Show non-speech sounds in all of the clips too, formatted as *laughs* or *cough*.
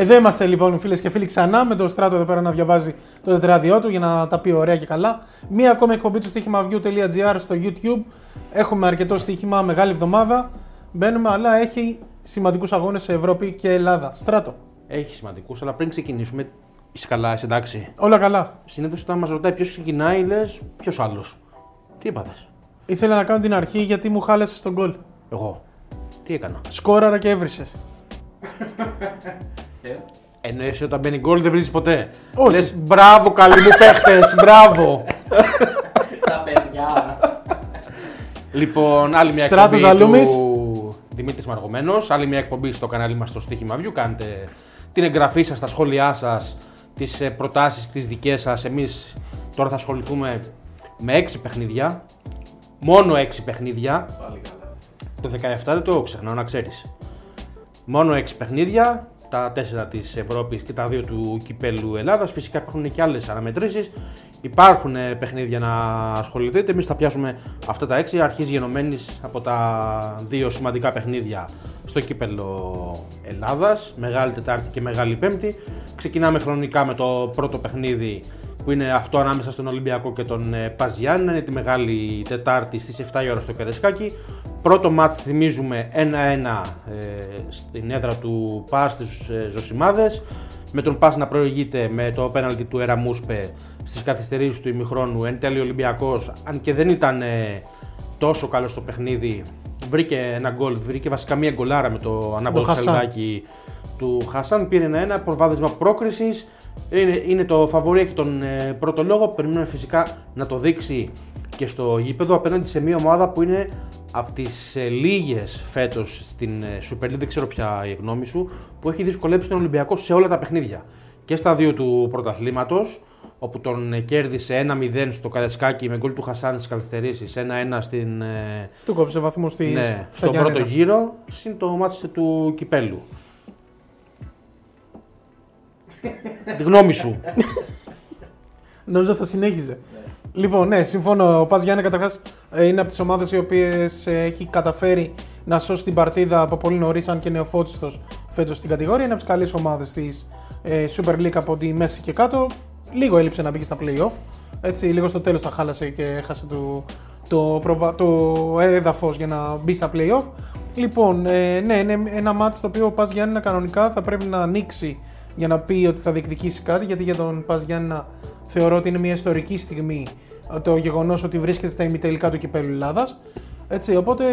Εδώ είμαστε λοιπόν φίλες και φίλοι ξανά με τον Στράτο εδώ πέρα να διαβάζει το τετράδιό του για να τα πει ωραία και καλά. Μία ακόμη εκπομπή του στοίχημαview.gr στο YouTube. Έχουμε αρκετό στοίχημα, μεγάλη εβδομάδα. Μπαίνουμε, αλλά έχει σημαντικούς αγώνες σε Ευρώπη και Ελλάδα. Στράτο. Έχει σημαντικούς, αλλά πριν ξεκινήσουμε. Είσαι καλά, είσαι εντάξει; Όλα καλά. Συνήθως όταν μας ρωτάει ποιος ξεκινάει, λες ποιος άλλος. Τι είπατες; Ήθελα να κάνω την αρχή γιατί μου χάλασε τον γκολ. Εγώ. Τι έκανα; Σκόραρα και έβρισες. *laughs* Εννοείς όταν μπαίνει γκολ δεν βρίζεις ποτέ. Όχι. Λες μπράβο καλοί μου παίχτες, μπράβο. Τα παιδιά. λοιπόν, άλλη μια Στράτος εκπομπή Ζαλούμης. του Δημήτρης Μαργομένος, άλλη μια εκπομπή στο κανάλι μας στο Στοίχημα View. Κάντε την εγγραφή σας, τα σχόλιά σας, τις ε, προτάσεις τις δικές σας. Εμείς τώρα θα ασχοληθούμε με έξι παιχνίδια. Μόνο έξι παιχνίδια. Πάλι καλά. Το 17 δεν το ξεχνάω να ξέρεις. Μόνο 6 παιχνίδια, τα 4 της Ευρώπης και τα 2 του Κυπέλου Ελλάδας. Φυσικά υπάρχουν και άλλες αναμετρήσεις. Υπάρχουν ε, παιχνίδια να ασχοληθείτε. Εμείς θα πιάσουμε αυτά τα 6 αρχής γενομένης από τα δύο σημαντικά παιχνίδια στο Κύπελο Ελλάδας, Μεγάλη Τετάρτη και Μεγάλη Πέμπτη. Ξεκινάμε χρονικά με το πρώτο παιχνίδι που είναι αυτό ανάμεσα στον Ολυμπιακό και τον ε, Πας Γιάννενα. Είναι τη Μεγάλη Τετάρτη στις 7 η ώρα στο Κερεσκάκι. Πρώτο μάτς θυμίζουμε 1-1 ε, στην έδρα του Πας στις ε, Ζωσιμάδες. Με τον Πας να προηγείται με το πέναλτι του Εραμούσπε στις καθυστερήσεις του ημιχρόνου. Εν τέλει ο Ολυμπιακός, αν και δεν ήταν ε, τόσο καλός στο παιχνίδι, βρήκε ένα γκολ, βρήκε βασικά μία γκολάρα με το ανάποδο Χασάν. ψαλιδάκι του Χασάν. Πήρε ένα προβάδισμα πρόκρισης. Είναι, είναι το φαβορή, έχει τον ε, πρώτο λόγο. Περιμένουμε φυσικά να το δείξει και στο γήπεδο απέναντι σε μια ομάδα που είναι από τις ε, λίγες φέτος στην ε, Super League, δεν ξέρω ποια η γνώμη σου, που έχει δυσκολέψει τον Ολυμπιακό σε όλα τα παιχνίδια. Και στα δύο του πρωταθλήματος, όπου τον ε, κέρδισε 1-0 στο Καρεσκάκι με γκολ του Χασάν στις καθυστερήσει, 1-1 στην, ε, Του κόψε βαθμού στη ναι, στα στον Γιάννενα. πρώτο γύρο, συν το μάτι του Κυπέλου. *laughs* Τη γνώμη σου. Νόμιζα θα συνέχιζε. Λοιπόν, ναι, συμφωνώ. Ο Πας Γιάννη καταρχάς είναι από τις ομάδες οι οποίες έχει καταφέρει να σώσει την παρτίδα από πολύ νωρίς, αν και νεοφώτιστο φέτος στην κατηγορία. Είναι από τις καλές ομάδες της ε, Super League από τη μέση και κάτω. Λίγο έλειψε να μπει στα playoff. Έτσι, λίγο στο τέλος τα χάλασε και έχασε το, το, προβα... το έδαφος για να μπει στα playoff. Λοιπόν, ε, ναι, είναι ένα μάτι το οποίο ο Πας Γιάννη κανονικά θα πρέπει να ανοίξει για να πει ότι θα διεκδικήσει κάτι, γιατί για τον Πας Γιάννηνα θεωρώ ότι είναι μια ιστορική στιγμή ε, το γεγονός ότι βρίσκεται στα ημιτελικά του κυπέλου Ελλάδας. Έτσι, οπότε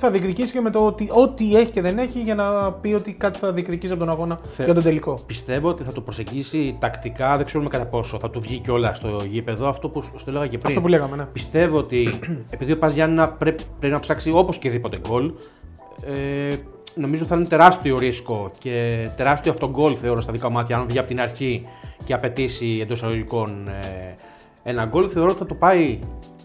θα διεκδικήσει και με το ότι ό,τι έχει και δεν έχει για να πει ότι κάτι θα διεκδικήσει από τον αγώνα Θε- για τον τελικό. Πιστεύω ότι θα το προσεγγίσει τακτικά, δεν ξέρουμε κατά πόσο θα του βγει κιόλας στο γήπεδο. Αυτό που σου το έλεγα και πριν. Αυτό που λέγαμε, ναι. Πιστεύω ότι *clears throat* επειδή ο Πας Γιάννηνα πρέπει, πρέπει να ψάξει όπω και δίποτε γκολ, ε, νομίζω θα είναι τεράστιο ρίσκο και τεράστιο αυτό γκολ θεωρώ στα δικά μου μάτια. Αν βγει από την αρχή και απαιτήσει εντός εισαγωγικών ε, ένα γκολ, θεωρώ ότι θα το πάει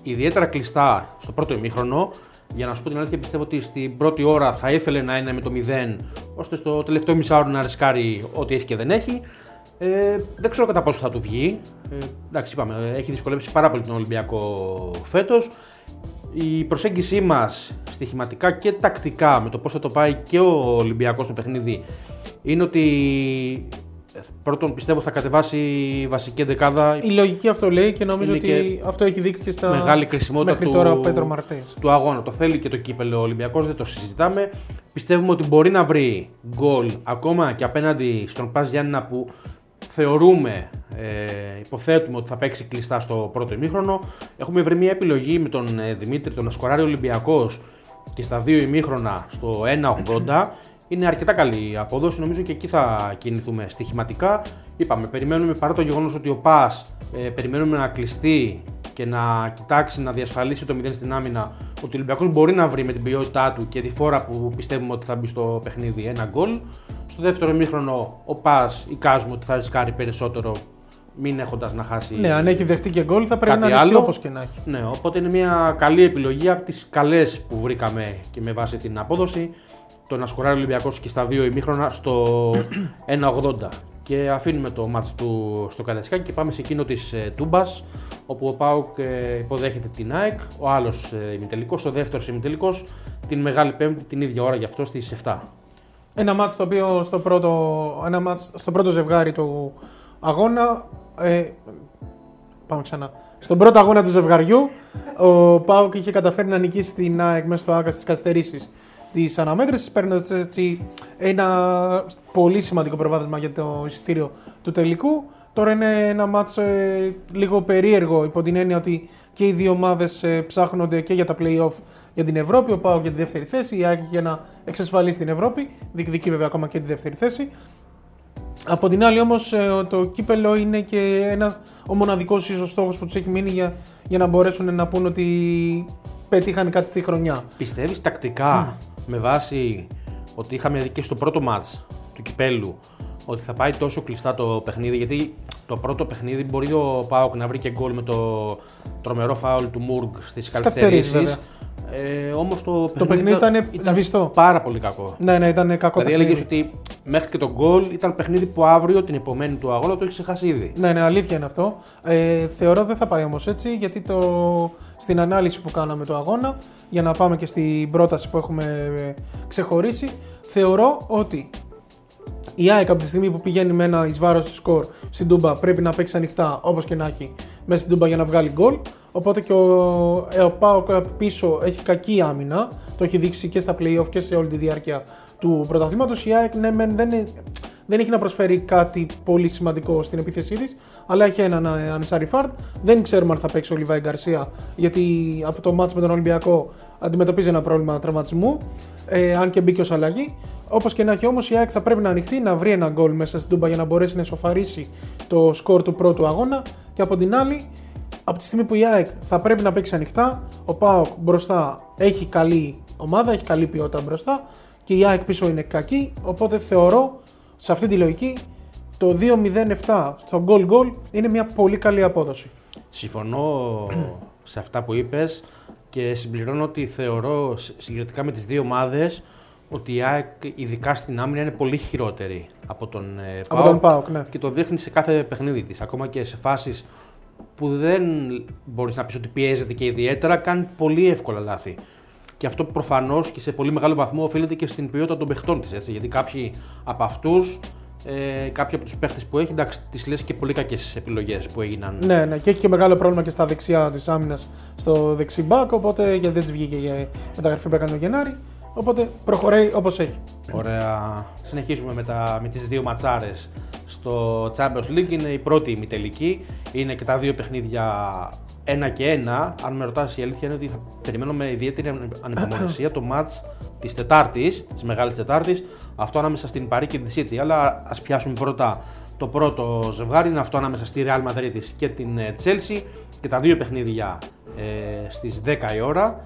ιδιαίτερα κλειστά στο πρώτο ημίχρονο. Για να σου πω την αλήθεια, πιστεύω ότι στην πρώτη ώρα θα ήθελε να είναι με το 0, ώστε στο τελευταίο μισάωρο να ρισκάρει ό,τι έχει και δεν έχει. Ε, δεν ξέρω κατά πόσο θα του βγει. Ε, εντάξει, είπαμε, έχει δυσκολέψει πάρα πολύ τον Ολυμπιακό φέτος. Η προσέγγιση μας στοιχηματικά και τακτικά με το πώς θα το πάει και ο Ολυμπιακός στο παιχνίδι είναι ότι ε, πρώτον πιστεύω θα κατεβάσει η βασική εντεκάδα Η λογική αυτό λέει και νομίζω Είναι ότι και αυτό έχει δείξει και στα μεγάλη κρισιμότητα μέχρι του, τώρα ο Πέτρος Μαρτές. του αγώνα. Το θέλει και το κύπελο ο Ολυμπιακός, δεν το συζητάμε. Πιστεύουμε ότι μπορεί να βρει γκολ ακόμα και απέναντι στον Πας Γιάννηνα που θεωρούμε, ε, υποθέτουμε ότι θα παίξει κλειστά στο πρώτο ημίχρονο. Έχουμε βρει μια επιλογή με τον ε, Δημήτρη, τον να σκοράρει ο Ολυμπιακός και στα δύο ημίχρονα στο 1,80. Είναι αρκετά καλή η απόδοση, νομίζω και εκεί θα κινηθούμε στοιχηματικά. Είπαμε, περιμένουμε παρά το γεγονός ότι ο ΠΑΣ ε, περιμένουμε να κλειστεί και να κοιτάξει να διασφαλίσει το 0 στην άμυνα, ότι ο Ολυμπιακός μπορεί να βρει με την ποιότητά του και τη φόρα που πιστεύουμε ότι θα μπει στο παιχνίδι ένα γκολ. Στο δεύτερο ημίχρονο ο ΠΑΣ εικάζουμε ότι θα ρισκάρει περισσότερο, μην έχοντας να χάσει. Ναι, αν έχει δεχτεί και γκολ θα πρέπει Κάτι να ανοιχτεί άλλο. όπως και να έχει. Ναι, οπότε είναι μια καλή επιλογή από τις καλές που βρήκαμε και με βάση την απόδοση. Το να σκοράρει ο Ολυμπιακός και στα δύο ημίχρονα στο 1,80. Και αφήνουμε το μάτς του στο Καραϊσκάκι και πάμε σε εκείνο της ε, Τούμπας, όπου ο Πάουκ ε, υποδέχεται την ΑΕΚ, ο άλλος ε, ημιτελικός, ο δεύτερος ημιτελικός, την Μεγάλη Πέμπτη την ίδια ώρα γι' αυτό στις 7. Ένα μάτς το οποίο στο πρώτο, ένα μάτς, στο πρώτο ζευγάρι του αγώνα. Ε, πάμε ξανά. Στον πρώτο αγώνα του ζευγαριού, ο Πάοκ είχε καταφέρει να νικήσει την ΑΕΚ μέσα στο ΆΚΑ στις καθυστερήσεις της αναμέτρησης, παίρνοντας έτσι ένα πολύ σημαντικό προβάδισμα για το εισιτήριο του τελικού. Τώρα είναι ένα μάτσο ε, λίγο περίεργο υπό την έννοια ότι και οι δύο ομάδες ε, ψάχνονται και για τα play-off για την Ευρώπη. Ο Πάο για τη δεύτερη θέση, η ΑΕΚ για να εξασφαλίσει την Ευρώπη. Διεκδικεί βέβαια ακόμα και τη δεύτερη θέση. Από την άλλη όμως το κύπελο είναι και ένα, ο μοναδικός ίσως στόχος που τους έχει μείνει για, για να μπορέσουν να πούν ότι πετύχανε κάτι στη χρονιά. Πιστεύεις τακτικά; Με βάση ότι είχαμε δει και στο πρώτο μάτς του κυπέλου ότι θα πάει τόσο κλειστά το παιχνίδι γιατί το πρώτο παιχνίδι μπορεί ο Πάοκ να βρει και γκολ με το τρομερό φάουλ του Μουργκ στις καθυστερήσεις. Ε, Όμως το, το παιχνίδι ήταν, ήταν σβηστό. Πάρα πολύ κακό. Ναι, ναι, ήταν κακό. Δηλαδή έλεγες ότι μέχρι και το γκολ ήταν παιχνίδι που αύριο την επομένη του αγώνα το έχεις ξεχάσει ήδη. Ναι, ναι, αλήθεια είναι αυτό. Ε, θεωρώ δεν θα πάει όμως έτσι γιατί το, στην ανάλυση που κάναμε το αγώνα για να πάμε και στην πρόταση που έχουμε ε, ξεχωρίσει θεωρώ ότι η ΑΕΚ από τη στιγμή που πηγαίνει με ένα εις βάρος του σκορ στην Τούμπα πρέπει να παίξει ανοιχτά όπως και να έχει μέσα στην Τούμπα για να βγάλει γκολ. Οπότε και ο, ε, ο Πάοκ πίσω έχει κακή άμυνα. Το έχει δείξει και στα playoff και σε όλη τη διάρκεια του πρωταθλήματος. Η ΑΕΚ ναι, δεν, δεν έχει να προσφέρει κάτι πολύ σημαντικό στην επίθεσή της, αλλά έχει έναν ε, Ανισάρι Φάρτ. Δεν ξέρουμε αν θα παίξει ο Λιβάη Γκαρσία, γιατί από το μάτς με τον Ολυμπιακό αντιμετωπίζει ένα πρόβλημα τραυματισμού, ε, αν και μπήκε ως αλλαγή. Όπως και να έχει όμως, η ΑΕΚ θα πρέπει να ανοιχτεί, να βρει ένα γκολ μέσα στην Τούμπα για να μπορέσει να εσωφαρίσει το σκορ του πρώτου αγώνα. Και από την άλλη, από τη στιγμή που η ΑΕΚ θα πρέπει να παίξει ανοιχτά, ο ΠΑΟΚ μπροστά έχει καλή ομάδα, έχει καλή ποιότητα μπροστά και η ΑΕΚ πίσω είναι κακή. Οπότε θεωρώ σε αυτή τη λογική το 2-0-7 στο goal goal είναι μια πολύ καλή απόδοση. Συμφωνώ *clears throat* σε αυτά που είπες και συμπληρώνω ότι θεωρώ συγκριτικά με τις δύο ομάδες ότι η ΑΕΚ ειδικά στην άμυνα είναι πολύ χειρότερη από τον ε, από τον ΠΑΟΚ ναι. και το δείχνει σε κάθε παιχνίδι της. Ακόμα και σε φάσεις που δεν μπορείς να πεις ότι πιέζεται και ιδιαίτερα, κάνει πολύ εύκολα λάθη. Και αυτό προφανώς και σε πολύ μεγάλο βαθμό οφείλεται και στην ποιότητα των παιχτών της. Γιατί κάποιοι από αυτούς, ε, κάποιοι από τους παίχτες που έχει, εντάξει, τις λες και πολύ κακές επιλογές που έγιναν. Ναι, ναι, και έχει και μεγάλο πρόβλημα και στα δεξιά της άμυνας στο δεξί μπακ. Οπότε γιατί δεν της βγήκε η μεταγραφή που έκανε τον Γενάρη. Οπότε προχωράει όπως έχει. Ωραία. Συνεχίζουμε με, τα, με τις δύο ματσάρες στο Champions League. Είναι η πρώτη ημιτελική. Είναι και τα δύο παιχνίδια ένα και ένα. Αν με ρωτάς η αλήθεια είναι ότι θα περιμένω με ιδιαίτερη ανυπομονησία το match της Τετάρτης, της Μεγάλης Τετάρτης, αυτό ανάμεσα στην Παρή και τη City. Αλλά ας πιάσουμε πρώτα το πρώτο ζευγάρι, είναι αυτό ανάμεσα στη Real Madrid και την ε, Chelsea και τα δύο παιχνίδια ε, στις 10 η ώρα.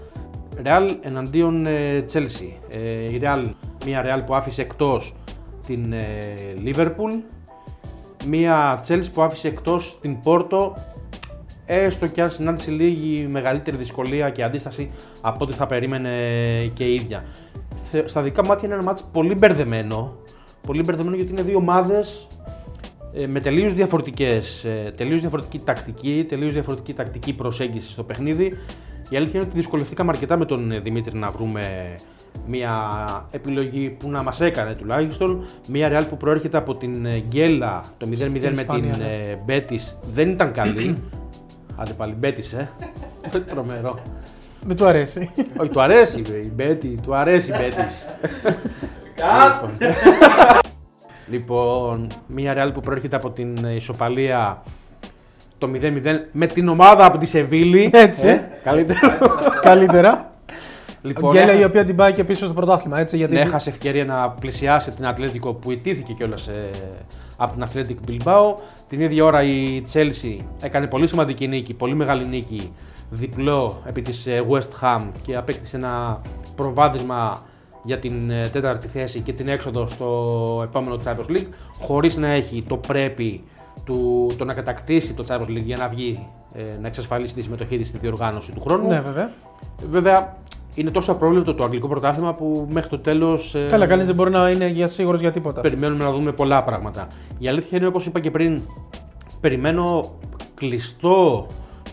Real εναντίον ε, Chelsea. Ε, η Real, μια Real που άφησε εκτός την ε, Liverpool, μια Chelsea που άφησε εκτός την Porto, έστω και αν συνάντησε λίγη μεγαλύτερη δυσκολία και αντίσταση από ό,τι θα περίμενε και η ίδια. Στα δικά μάτια είναι ένα μάτς πολύ μπερδεμένο, πολύ μπερδεμένο γιατί είναι δύο ομάδες με τελείως διαφορετικές, τελείως διαφορετική τακτική, τελείως διαφορετική τακτική προσέγγιση στο παιχνίδι η αλήθεια είναι ότι δυσκολευτήκαμε αρκετά με τον ε, Δημήτρη να βρούμε μια επιλογή που να μας έκανε τουλάχιστον. Μια Real που προέρχεται από την ε, Γκέλα το 0-0 με την ναι. Μπέτης δεν ήταν καλή. Άντε πάλι Μπέτης, ε. *laughs* Τρομερό. Δεν του αρέσει. Όχι, του αρέσει η Μπέτη, του αρέσει η Μπέτης. *laughs* λοιπόν, μια Real που προέρχεται από την ισοπαλία το 0-0 με την ομάδα από τη Σεβίλη. Έτσι. Ε, καλύτερα. καλύτερα. Λοιπόν, Γκέλα η οποία την πάει και πίσω στο πρωτάθλημα. Έτσι, γιατί... Ναι, έχασε ευκαιρία να πλησιάσει την Ατλέτικο που ιτήθηκε κιόλας ε, από την Ατλέτικο Bilbao. Την ίδια ώρα η Chelsea έκανε πολύ σημαντική νίκη, πολύ μεγάλη νίκη, διπλό επί της ε, West Ham και απέκτησε ένα προβάδισμα για την ε, τέταρτη θέση και την έξοδο στο επόμενο Champions League χωρίς να έχει το πρέπει του, το να κατακτήσει το Champions League για να βγει, ε, να εξασφαλίσει τη συμμετοχή της στη διοργάνωση του χρόνου. Ναι, βέβαια. Βέβαια, είναι τόσο απρόβλεπτο το αγγλικό πρωτάθλημα που μέχρι το τέλος. Ε, Καλά, κανείς δεν μπορεί να είναι για σίγουρος για τίποτα. Περιμένουμε να δούμε πολλά πράγματα. Η αλήθεια είναι, όπως είπα και πριν, περιμένω κλειστό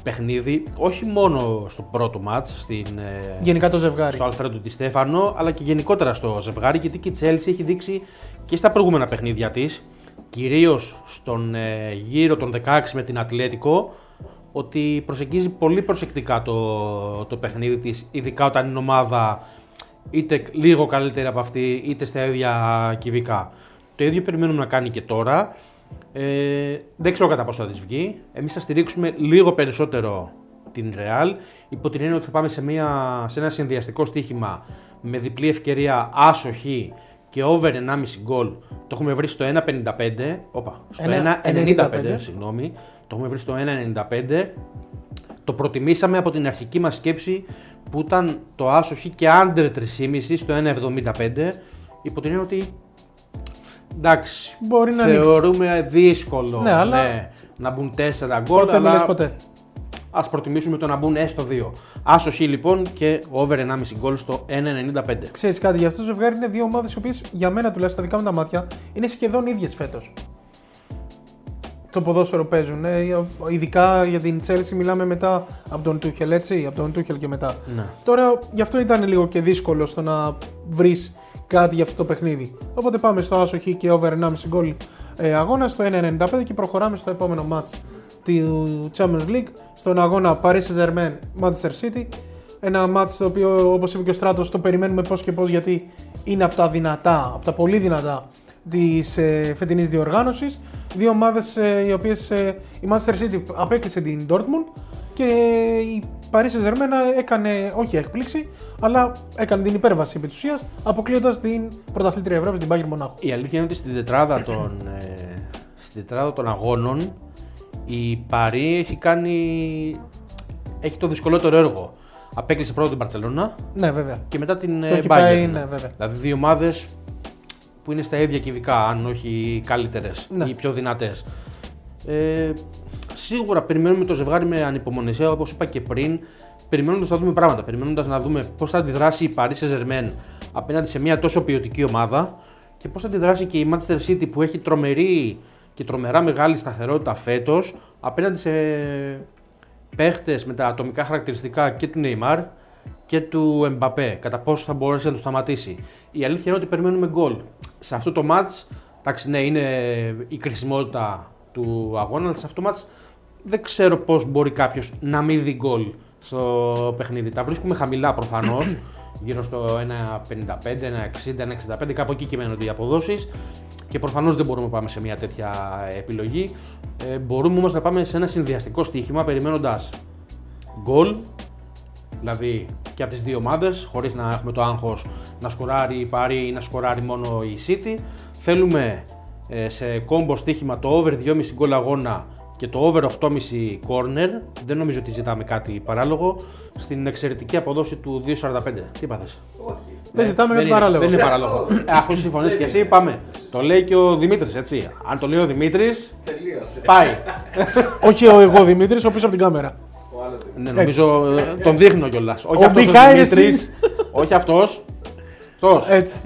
παιχνίδι, όχι μόνο στο πρώτο μάτς, στην, ε, Γενικά το ζευγάρι. στο Αλφρέντο Τη Στέφανο, αλλά και γενικότερα στο ζευγάρι, γιατί και η Chelsea έχει δείξει και στα προηγούμενα παιχνίδια της, κυρίως στον ε, γύρο των 16 με την Ατλέτικο, ότι προσεγγίζει πολύ προσεκτικά το, το παιχνίδι της, ειδικά όταν είναι ομάδα είτε λίγο καλύτερη από αυτή, είτε στα ίδια κυβικά. Το ίδιο περιμένουμε να κάνει και τώρα. Ε, δεν ξέρω κατά πόσο θα της βγει. Εμείς θα στηρίξουμε λίγο περισσότερο την Real, υπό την έννοια ότι θα πάμε σε, μια, σε ένα συνδυαστικό στοίχημα με διπλή ευκαιρία άσοχη και over 1,5 γκολ. Το έχουμε βρει στο 1,55. Όπα, στο Ένα- 1,95, 95. συγγνώμη. Το έχουμε βρει στο 1,95. Το προτιμήσαμε από την αρχική μας σκέψη που ήταν το άσοχη και under 3,5 στο 1,75. Υπό την έννοια ότι εντάξει, Μπορεί να ανοίξει. θεωρούμε δύσκολο Ναι, αλλά- να μπουν 4 γκολ. Ποτέ μην αλλά λες ποτέ. Α προτιμήσουμε το να μπουν έστω 2. Άσοχη λοιπόν και over 1,5 γκολ στο 1,95. Ξέρεις κάτι, για αυτό το ζευγάρι είναι δύο ομάδες οι οποίες για μένα τουλάχιστον στα δικά μου τα μάτια είναι σχεδόν ίδιες φέτος. Το ποδόσφαιρο παίζουν. Ε, ειδικά για την Chelsea μιλάμε μετά από τον Τούχελ, έτσι. Από τον Τούχελ και μετά. Ναι. Τώρα γι' αυτό ήταν λίγο και δύσκολο στο να βρεις κάτι για αυτό το παιχνίδι. Οπότε πάμε στο άσοχη και over 1,5 γκολ ε, αγώνα στο 1,95 και προχωράμε στο επόμενο match του Champions League στον αγώνα Paris Saint-Germain Manchester City. Ένα match το οποίο όπως είπε και ο Στράτος το περιμένουμε πώς και πώς γιατί είναι από τα δυνατά, από τα πολύ δυνατά της ε, φετινής διοργάνωσης. Δύο ομάδες ε, οι οποίες ε, η Manchester City απέκλεισε την Dortmund και η Paris Saint-Germain έκανε, όχι έκπληξη, αλλά έκανε την υπέρβαση επί της ουσίας, αποκλείοντας την πρωταθλήτρια Ευρώπης, την Bayern Μονάχου. Η αλήθεια είναι ότι στην τετράδα των, ε, στην τετράδα των αγώνων η Παρή έχει κάνει. έχει το δυσκολότερο έργο. Απέκλεισε πρώτα την Παρσελόνα Ναι, βέβαια. και μετά την Το ε, έχει Bayern. πάει, ναι, βέβαια. Δηλαδή δύο ομάδες που είναι στα ίδια κυβικά, αν όχι καλύτερες Ναι. ή πιο δυνατές. Ε, σίγουρα περιμένουμε το ζευγάρι με ανυπομονησία, όπως είπα και πριν, περιμένοντας να δούμε πράγματα. Περιμένοντας να δούμε πώς θα αντιδράσει η Paris Saint-Germain απέναντι σε μια τόσο ποιοτική ομάδα και πώς θα αντιδράσει και η Manchester City που έχει τρομερή και τρομερά μεγάλη σταθερότητα φέτος απέναντι σε παίχτες με τα ατομικά χαρακτηριστικά και του Neymar και του Εμπαπέ. Κατά πόσο θα μπορέσει να του σταματήσει. Η αλήθεια είναι ότι περιμένουμε γκολ. Σε αυτό το match, εντάξει, ναι, είναι η κρισιμότητα του αγώνα, αλλά σε αυτό το match δεν ξέρω πώς μπορεί κάποιος να μην δει γκολ στο παιχνίδι. Τα βρίσκουμε χαμηλά προφανώς, γύρω στο 1,55, 1,60, 1,65, κάπου εκεί κυμαίνονται οι αποδόσεις. Και προφανώς δεν μπορούμε να πάμε σε μια τέτοια επιλογή. Ε, μπορούμε όμως να πάμε σε ένα συνδυαστικό στοίχημα περιμένοντας γκολ, δηλαδή και από τις δύο ομάδες, χωρίς να έχουμε το άγχος να σκοράρει η Πάρη ή να σκοράρει μόνο η City. Θέλουμε ε, σε κόμπο στοίχημα το over 2,5 γκολ αγώνα και το over 8,5 corner. Δεν νομίζω ότι ζητάμε κάτι παράλογο. Στην εξαιρετική αποδόση του 2,45. Τι είπατε. Δεν ζητάμε κάτι είναι, παράλογο. Δεν είναι παράλογο. Ε, Αφού συμφωνείς και εσύ, πάμε. Το λέει και ο Δημήτρης, έτσι. Αν το λέει ο Δημήτρης, Τελείωσε. πάει. Όχι ο εγώ Δημήτρης, ο πίσω από την κάμερα. Ο άλλος δεν- Ναι, νομίζω ε, τον δείχνω κιόλας. Όχι Ο αυτός ο behind the Δημήτρης. scenes. Όχι αυτός. Αυτό. Έτσι.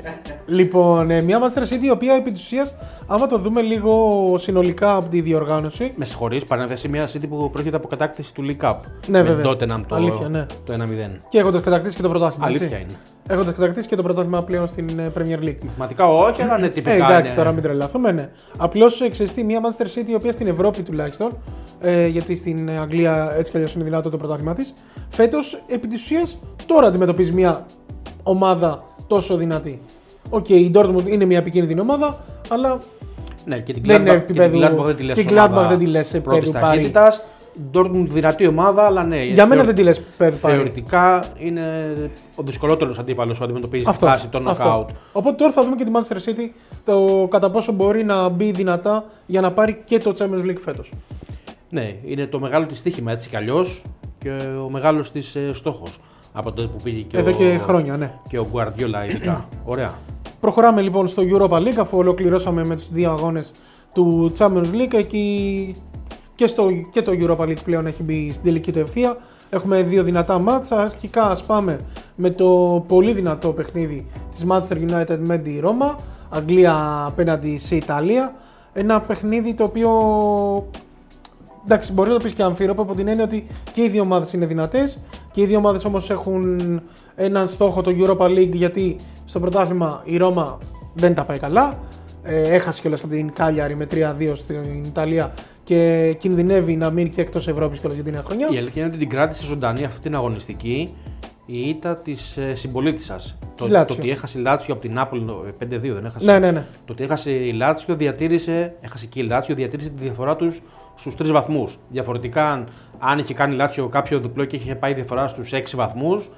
λοιπόν, ε, μια Manchester City η οποία επί της ουσίας, άμα το δούμε λίγο συνολικά από τη διοργάνωση, Με συγχωρείς, παρένθεση μια City που πρόκειται από κατάκτηση του League Cup. Ναι, με βέβαια. Tottenham το, Αλήθεια, ναι. το 1-0. και έχοντας κατακτήσει και το πρωτάθλημα. Αλήθεια έτσι. είναι. Έχοντας κατακτήσει και το πρωτάθλημα πλέον στην ε, Premier League. Μαθηματικά όχι, αλλά ναι, τυπικά. Ε, εντάξει, είναι. τώρα μην τρελαθούμε, ναι. Απλώς εξαιστεί μια Manchester City η οποία στην Ευρώπη τουλάχιστον, ε, γιατί στην Αγγλία έτσι κι αλλιώς είναι δυνατό το πρωτάθλημα της, φέτος επί της ουσίας τώρα αντιμετωπίζει μια ομάδα τόσο δυνατή. Οκ, η Dortmund είναι μια επικίνδυνη ομάδα, αλλά Ναι, και την Δεν είναι Gladbach, και την επίπεδου- Gladbach δεν τη λες και ομάδα Gladbach δεν τη λες σε πρώτης επίπεδου πάρη. ταχύτητας. Dortmund δυνατή ομάδα, αλλά ναι. για μένα θεωρ- δεν τη λες περπάρι. Θεωρητικά είναι ο δυσκολότερος αντίπαλος που αντιμετωπίζεις στη Αυτό, φάση των αυτό. knockout. Οπότε τώρα θα δούμε και τη Manchester City το κατά πόσο μπορεί να μπει δυνατά για να πάρει και το Champions League φέτος. Ναι, είναι το μεγάλο της στοίχημα έτσι κι αλλιώς και ο μεγάλος της ε, στόχος. Από τότε που πήγε και Εδώ ο, και χρόνια, ναι. και ο Guardiola ειδικά. *clears throat* Ωραία. Προχωράμε λοιπόν στο Europa League αφού ολοκληρώσαμε με τους δύο αγώνες του Champions League εκεί και, στο, και το Europa League πλέον έχει μπει στην τελική του ευθεία. Έχουμε δύο δυνατά μάτσα. Αρχικά ας πάμε με το πολύ δυνατό παιχνίδι της Manchester United με τη Ρώμα. Αγγλία απέναντι σε Ιταλία. Ένα παιχνίδι το οποίο Εντάξει, μπορείς να το πεις και αμφίροπο από την έννοια ότι και οι δύο ομάδες είναι δυνατές και οι δύο ομάδες όμως έχουν έναν στόχο το Europa League γιατί στο πρωτάθλημα η Ρώμα δεν τα πάει καλά. Ε, έχασε κιόλας από την Κάλιαρη με 3-2 στην Ιταλία και κινδυνεύει να μείνει και εκτός Ευρώπης κιόλας για την νέα χρονιά. Η αλήθεια είναι ότι την κράτησε ζωντανή αυτή την αγωνιστική η ήττα της ε, συμπολίτη σας. Το, το Λάτσιο. ότι έχασε η Λάτσιο από την Νάπολη ε, 5-2 δεν έχασε. Ναι, ναι, ναι. Το ότι έχασε η Λάτσιο διατήρησε, έχασε και η Λάτσιο διατήρησε τη διαφορά τους στους τρεις βαθμούς. Διαφορετικά, αν, αν είχε κάνει η Λάτσιο κάποιο διπλό και είχε πάει η διαφορά στους 6 βαθμούς,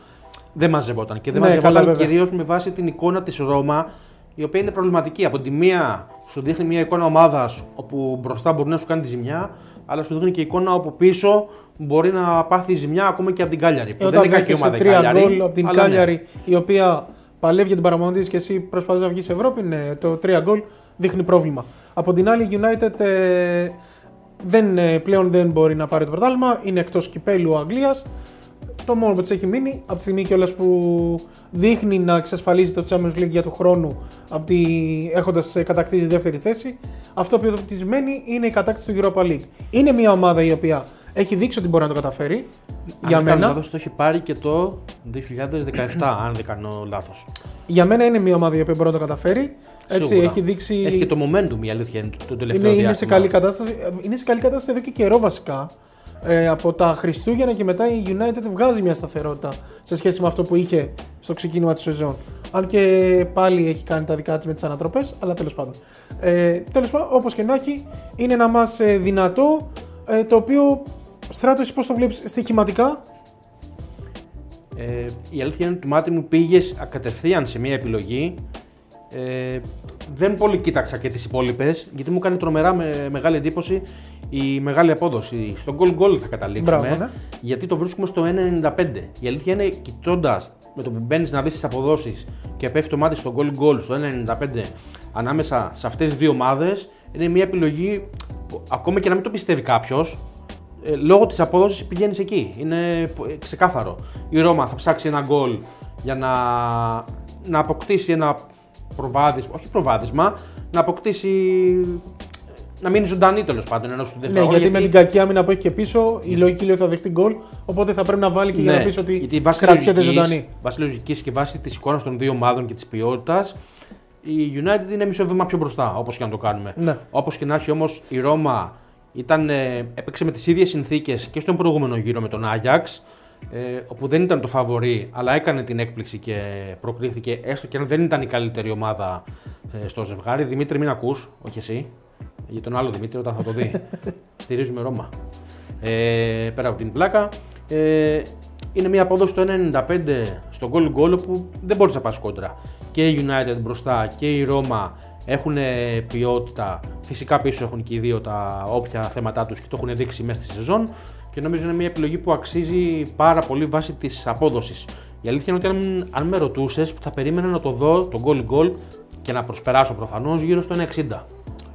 δεν μαζευόταν. Και δεν Ναι, καλά, μαζευόταν βέβαια. κυρίως με βάση την εικόνα της Ρώμα, η οποία είναι προβληματική. Από τη μία σου δείχνει μια εικόνα ομάδας όπου μπροστά μπορεί να σου κάνει τη ζημιά, αλλά σου δείχνει και εικόνα όπου πίσω μπορεί να πάθει ζημιά ακόμα και από την Κάλιαρη. Ε, Που δεν όταν είναι κακή δέχεσαι ομάδα η τρία Κάλιαρη, γκολ από την αλλά ναι. Κάλιαρη, η οποία παλεύει για την παραμονή της και εσύ προσπαθείς να βγεις σε Ευρώπη, ναι, το τρία γκολ δείχνει πρόβλημα. Από την άλλη, η United ε, δεν, ε, πλέον δεν μπορεί να πάρει το πρωτάθλημα, είναι εκτός κυπέλου Αγγλίας. Το μόνο που της έχει μείνει, από τη στιγμή κιόλας που δείχνει να εξασφαλίζει το Champions League για του χρόνου, έχοντας κατακτήσει δεύτερη θέση, αυτό που της μένει είναι η κατάκτηση του Europa League. Είναι μια ομάδα η οποία έχει δείξει ότι μπορεί να το καταφέρει. Αν για δεν κάνω μένα, λάθος, το έχει πάρει και το 2017, αν δεν κάνω λάθος. Για μένα είναι μια ομάδα η οποία μπορεί να το καταφέρει. Έτσι, Σίγουρα. έχει δείξει. Έχει και το momentum η αλήθεια είναι το- το τελευταίο είναι, είναι, σε διάστημα. καλή κατάσταση. είναι σε καλή κατάσταση εδώ και καιρό βασικά. Ε, από τα Χριστούγεννα και μετά η United βγάζει μια σταθερότητα σε σχέση με αυτό που είχε στο ξεκίνημα της σεζόν. Αν και πάλι έχει κάνει τα δικά της με τις ανατροπές, αλλά τέλος πάντων. Ε, τέλος πάντων, όπως και να έχει, είναι ένα μα δυνατό ε, το οποίο στράτος, εσύ πώς το βλέπεις στοιχηματικά. Ε, η αλήθεια είναι ότι το μάτι μου πήγες κατευθείαν σε μια επιλογή. Ε, δεν πολύ κοίταξα και τις υπόλοιπες, γιατί μου κάνει τρομερά με, μεγάλη εντύπωση η μεγάλη απόδοση. Στο goal goal θα καταλήξουμε, Μπράβο, ναι. γιατί το βρίσκουμε στο 1,95. Η αλήθεια είναι, κοιτώντας με το που μπαίνεις να δεις τις αποδόσεις και πέφτει το μάτι στο goal goal στο 1,95 ανάμεσα σε αυτές τις δύο ομάδες, είναι μια επιλογή που ακόμα και να μην το πιστεύει κάποιος, ε, λόγω της απόδοσης πηγαίνεις εκεί. Είναι ε, ξεκάθαρο. Η Ρώμα θα ψάξει ένα γκολ για να, να αποκτήσει ένα προβάδισμα, όχι προβάδισμα, να αποκτήσει. να μείνει ζωντανή τέλος πάντων ενώ στο Ναι, δεύτερο γιατί, με την κακή άμυνα που έχει και πίσω, η λογική λέει ότι θα δεχτεί γκολ. Οπότε θα πρέπει να βάλει και για να πεις ότι Ναι, γιατί βάσει κρατιέται λογικής- ζωντανή. Βάσει λογικής και βάσει της εικόνας των δύο ομάδων και της ποιότητας, η United είναι μισό βήμα πιο μπροστά, όπως και να το κάνουμε. Ναι. Όπως και να έχει όμως, η Ρώμα ήταν, ε, έπαιξε με τις ίδιες συνθήκες και στον προηγούμενο γύρο με τον Άγιαξ, ε, όπου δεν ήταν το φαβορή, αλλά έκανε την έκπληξη και προκρίθηκε, έστω και αν δεν ήταν η καλύτερη ομάδα ε, στο ζευγάρι. Δημήτρη, μην ακούς, όχι εσύ, για τον άλλο Δημήτρη όταν θα το δει. *laughs* Στηρίζουμε Ρώμα. Ε, πέρα από την πλάκα. Ε, είναι μια απόδοση το 1,95 στο goal goal που δεν μπορείς να πας κόντρα. Και η United μπροστά και η Ρώμα έχουν ποιότητα. Φυσικά πίσω έχουν και οι δύο τα όποια θέματα τους και το έχουν δείξει μέσα στη σεζόν. Και νομίζω είναι μια επιλογή που αξίζει πάρα πολύ βάσει της απόδοσης. Η αλήθεια είναι ότι αν, αν με ρωτούσες, θα περίμενα να το δω το goal goal και να προσπεράσω προφανώς γύρω στο 1,60.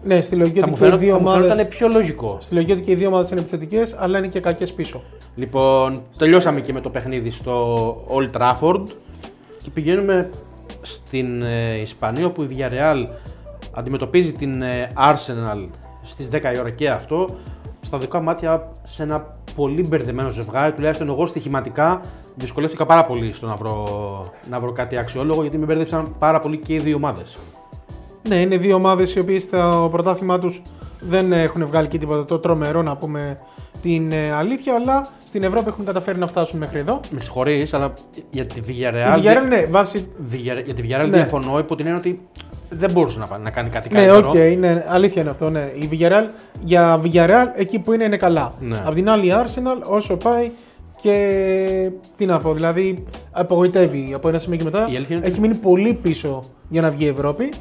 Ναι, στη λογική Θα ότι μου και οι φαίνονταν δύο θα μου ομάδε. φαίνονταν πιο λογικό. Στη λογική ότι και οι δύο ομάδες είναι επιθετικές, αλλά είναι και κακές πίσω. Λοιπόν, τελειώσαμε και με το παιχνίδι στο Old Trafford και πηγαίνουμε στην ε, Ισπανία όπου η Villarreal αντιμετωπίζει την ε, Arsenal στις 10 η ώρα και αυτό στα δικά μάτια σε ένα πολύ μπερδεμένο ζευγάρι, τουλάχιστον εγώ στοιχηματικά δυσκολεύτηκα πάρα πολύ στο να βρω, να βρω κάτι αξιόλογο γιατί με μπέρδεψαν πάρα πολύ και οι δύο ομάδες. Ναι, είναι δύο ομάδες οι οποίες στο πρωτάθλημά τους δεν έχουν βγάλει και τίποτα το τρομερό να πούμε την ε, αλήθεια, αλλά στην Ευρώπη έχουν καταφέρει να φτάσουν μέχρι εδώ. Με συγχωρείς, αλλά για τη Η Villarreal, Villarreal, ναι, βάσει. Villarreal- για τη Villarreal Ναι. διαφωνώ υπό την έννοια ότι δεν μπορούσε να, πά- να κάνει κάτι Ναι, καλύτερο. οκ, ναι, αλήθεια είναι αυτό. Ναι. Η Villarreal, για Villarreal εκεί που είναι είναι καλά. Ναι. Απ' την άλλη η Arsenal όσο πάει και τι να πω, δηλαδή απογοητεύει από ένα σημείο και μετά. Η αλήθεια είναι Έχει μείνει πολύ πίσω για να βγει η Ευρώπη.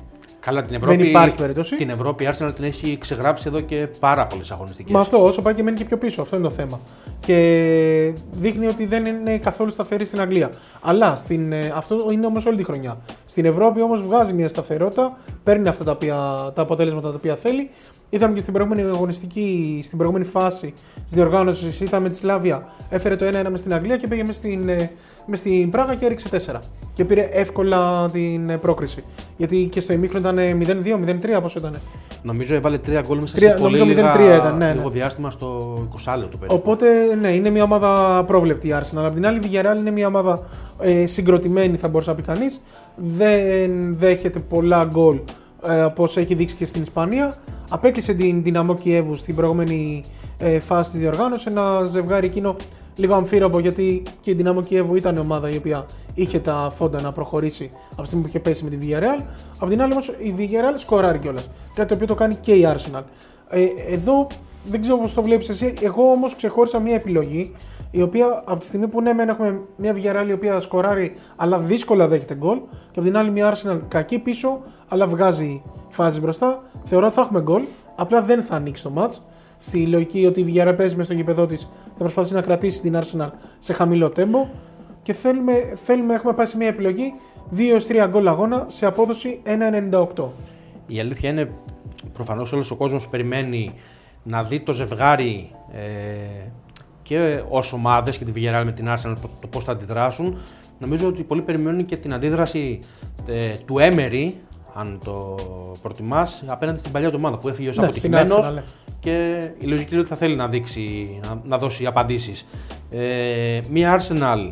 Καλά, την Ευρώπη, Δεν υπάρχει περίπτωση. Την Ευρώπη η Arsenal την έχει ξεγράψει εδώ και πάρα πολλές αγωνιστικές. Μα αυτό, όσο πάει και μένει και πιο πίσω. Αυτό είναι το θέμα. Και δείχνει ότι δεν είναι καθόλου σταθερή στην Αγγλία. Αλλά στην, ε, αυτό είναι όμως όλη τη χρονιά. Στην Ευρώπη όμως βγάζει μια σταθερότητα, παίρνει αυτά τα, οποία, τα αποτέλεσματα τα οποία θέλει. Είδαμε και στην προηγούμενη αγωνιστική, στην προηγούμενη φάση της διοργάνωσης, είδαμε τη Σλάβια. Έφερε το 1-1 μες στην Αγγλία και πήγε μες στην, ε, μες στην Πράγα και έριξε 4. Και πήρε εύκολα την ε, πρόκριση. Γιατί και στο ημίχρονο ήταν 0-2, 0-3, πόσο ήταν. Νομίζω έβαλε τρία γκολ μέσα Τρία- σε πολύ νομίζω λίγα, 0-3 ήταν, ναι, λίγο ναι. διάστημα στο 20 λεπτό περίπου. Οπότε, ναι, είναι μια ομάδα πρόβλεπτη η Arsenal. Απ' την άλλη, η Villarreal είναι μια ομάδα ε, συγκροτημένη, θα μπορούσε να πει κανείς. Δεν δέχεται πολλά γκολ ε, όπω έχει δείξει και στην Ισπανία. Απέκλεισε την Δυναμό Κιέβου στην προηγούμενη ε, φάση της διοργάνωσης. Ένα ζευγάρι εκείνο λίγο αμφίροπο γιατί και η Δυναμό Κιέβου ήταν η ομάδα η οποία είχε τα φόντα να προχωρήσει από τη στιγμή που είχε πέσει με τη Villarreal. Απ' την άλλη όμως η Villarreal σκοράρει κιόλας. Κάτι το οποίο το κάνει και η Arsenal. Ε, εδώ δεν ξέρω πώς το βλέπεις εσύ. Εγώ όμως ξεχώρισα μια επιλογή η οποία από τη στιγμή που ναι, μεν έχουμε μια Villarreal η οποία σκοράρει αλλά δύσκολα δέχεται γκολ και από την άλλη μια Arsenal κακή πίσω αλλά βγάζει φάση μπροστά. Θεωρώ ότι θα έχουμε γκολ. Απλά δεν θα ανοίξει το match. Στη λογική ότι η Villarreal παίζει μέσα στο γήπεδό της θα προσπαθήσει να κρατήσει την Arsenal σε χαμηλό τέμπο και θέλουμε, θέλουμε έχουμε πάει σε μια επιλογή 2-3 γκολ αγώνα σε απόδοση 1,98. Η αλήθεια είναι προφανώς όλος ο κόσμος περιμένει να δει το ζευγάρι ε, και ως ομάδες και τη Villarreal με την Arsenal το πώς θα αντιδράσουν. Νομίζω ότι πολλοί περιμένουν και την αντίδραση ε, του Emery, αν το προτιμάς, απέναντι στην παλιά του ομάδα που έφυγε ως Ναι, στην αποτυχημένος Arsenal, ναι. και η λογική είναι ότι θα θέλει να δείξει, να, να δώσει απαντήσεις. Ε, μία Arsenal,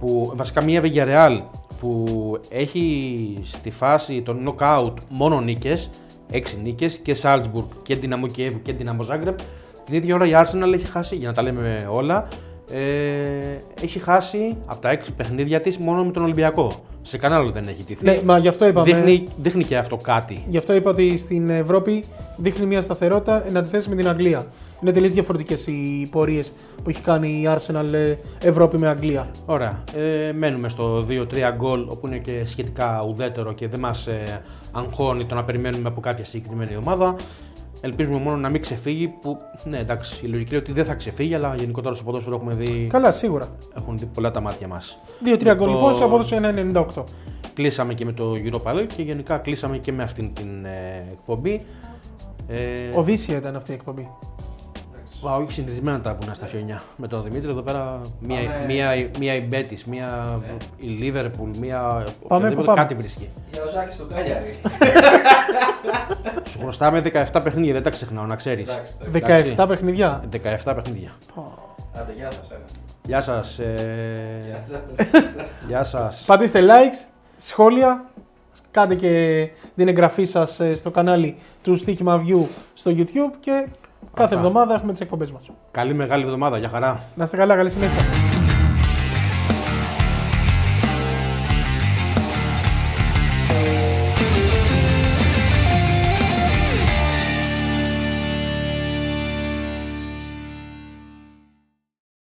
που, βασικά μία Villarreal που έχει στη φάση των knockout μόνο νίκες, 6 νίκες και Salzburg και Dinamo Kiev και Dinamo Zagreb. Την ίδια ώρα η Arsenal έχει χάσει, για να τα λέμε όλα, ε, έχει χάσει από τα 6 παιχνίδια της μόνο με τον Ολυμπιακό. Σε κανένα άλλο δεν έχει τύχει. Ναι, μα γι' αυτό είπαμε. δείχνει, δείχνει και αυτό κάτι. Γι' αυτό είπα ότι στην Ευρώπη δείχνει μια σταθερότητα εν αντιθέσει με την Αγγλία. Είναι τελείως διαφορετικές οι πορείες που έχει κάνει η Arsenal ε, Ευρώπη με Αγγλία. Ωραία. Ε, μένουμε στο 2-3 γκολ, όπου είναι και σχετικά ουδέτερο και δεν μας ε, αγχώνει το να περιμένουμε από κάποια συγκεκριμένη ομάδα. Ελπίζουμε μόνο να μην ξεφύγει, που ναι, εντάξει, η λογική είναι ότι δεν θα ξεφύγει, αλλά γενικότερα στο ποδόσφαιρο έχουμε δει, Καλά, σίγουρα. έχουν δει πολλά τα μάτια μας. 2-3 γκολ Το- λοιπόν σε απόδοση 1,98. Κλείσαμε και με το Europa League και γενικά κλείσαμε και με αυτήν την ε, εκπομπή. Ε, Οδύσσια ήταν αυτή η εκπομπή. Βα, όχι συνηθισμένα τα βουνά στα χιόνια. Με τον Δημήτρη εδώ πέρα μία, Πάμε. μία, μία η Μπέτης, μία η Λίβερπουλ, μία. οποιαδήποτε που πάμε. Κάτι βρίσκει. Για ο Ζάκης στον Κάλιαρη. Σου χρωστάμε 17 παιχνίδια, δεν τα ξεχνάω, να ξέρεις. Εντάξει, 17 Εντάξει. παιχνιδιά. 17 παιχνίδια. Άντε, γεια σας. ένα. Γεια σας. Ε... Γεια σας. Γεια σας. Πατήστε likes, σχόλια, κάντε και την εγγραφή σας ε, στο κανάλι του Στοίχημα View στο YouTube και κάθε Αυτά. εβδομάδα έχουμε τις εκπομπές μας. Καλή μεγάλη εβδομάδα, για χαρά. Να είστε καλά, καλή συνέχεια.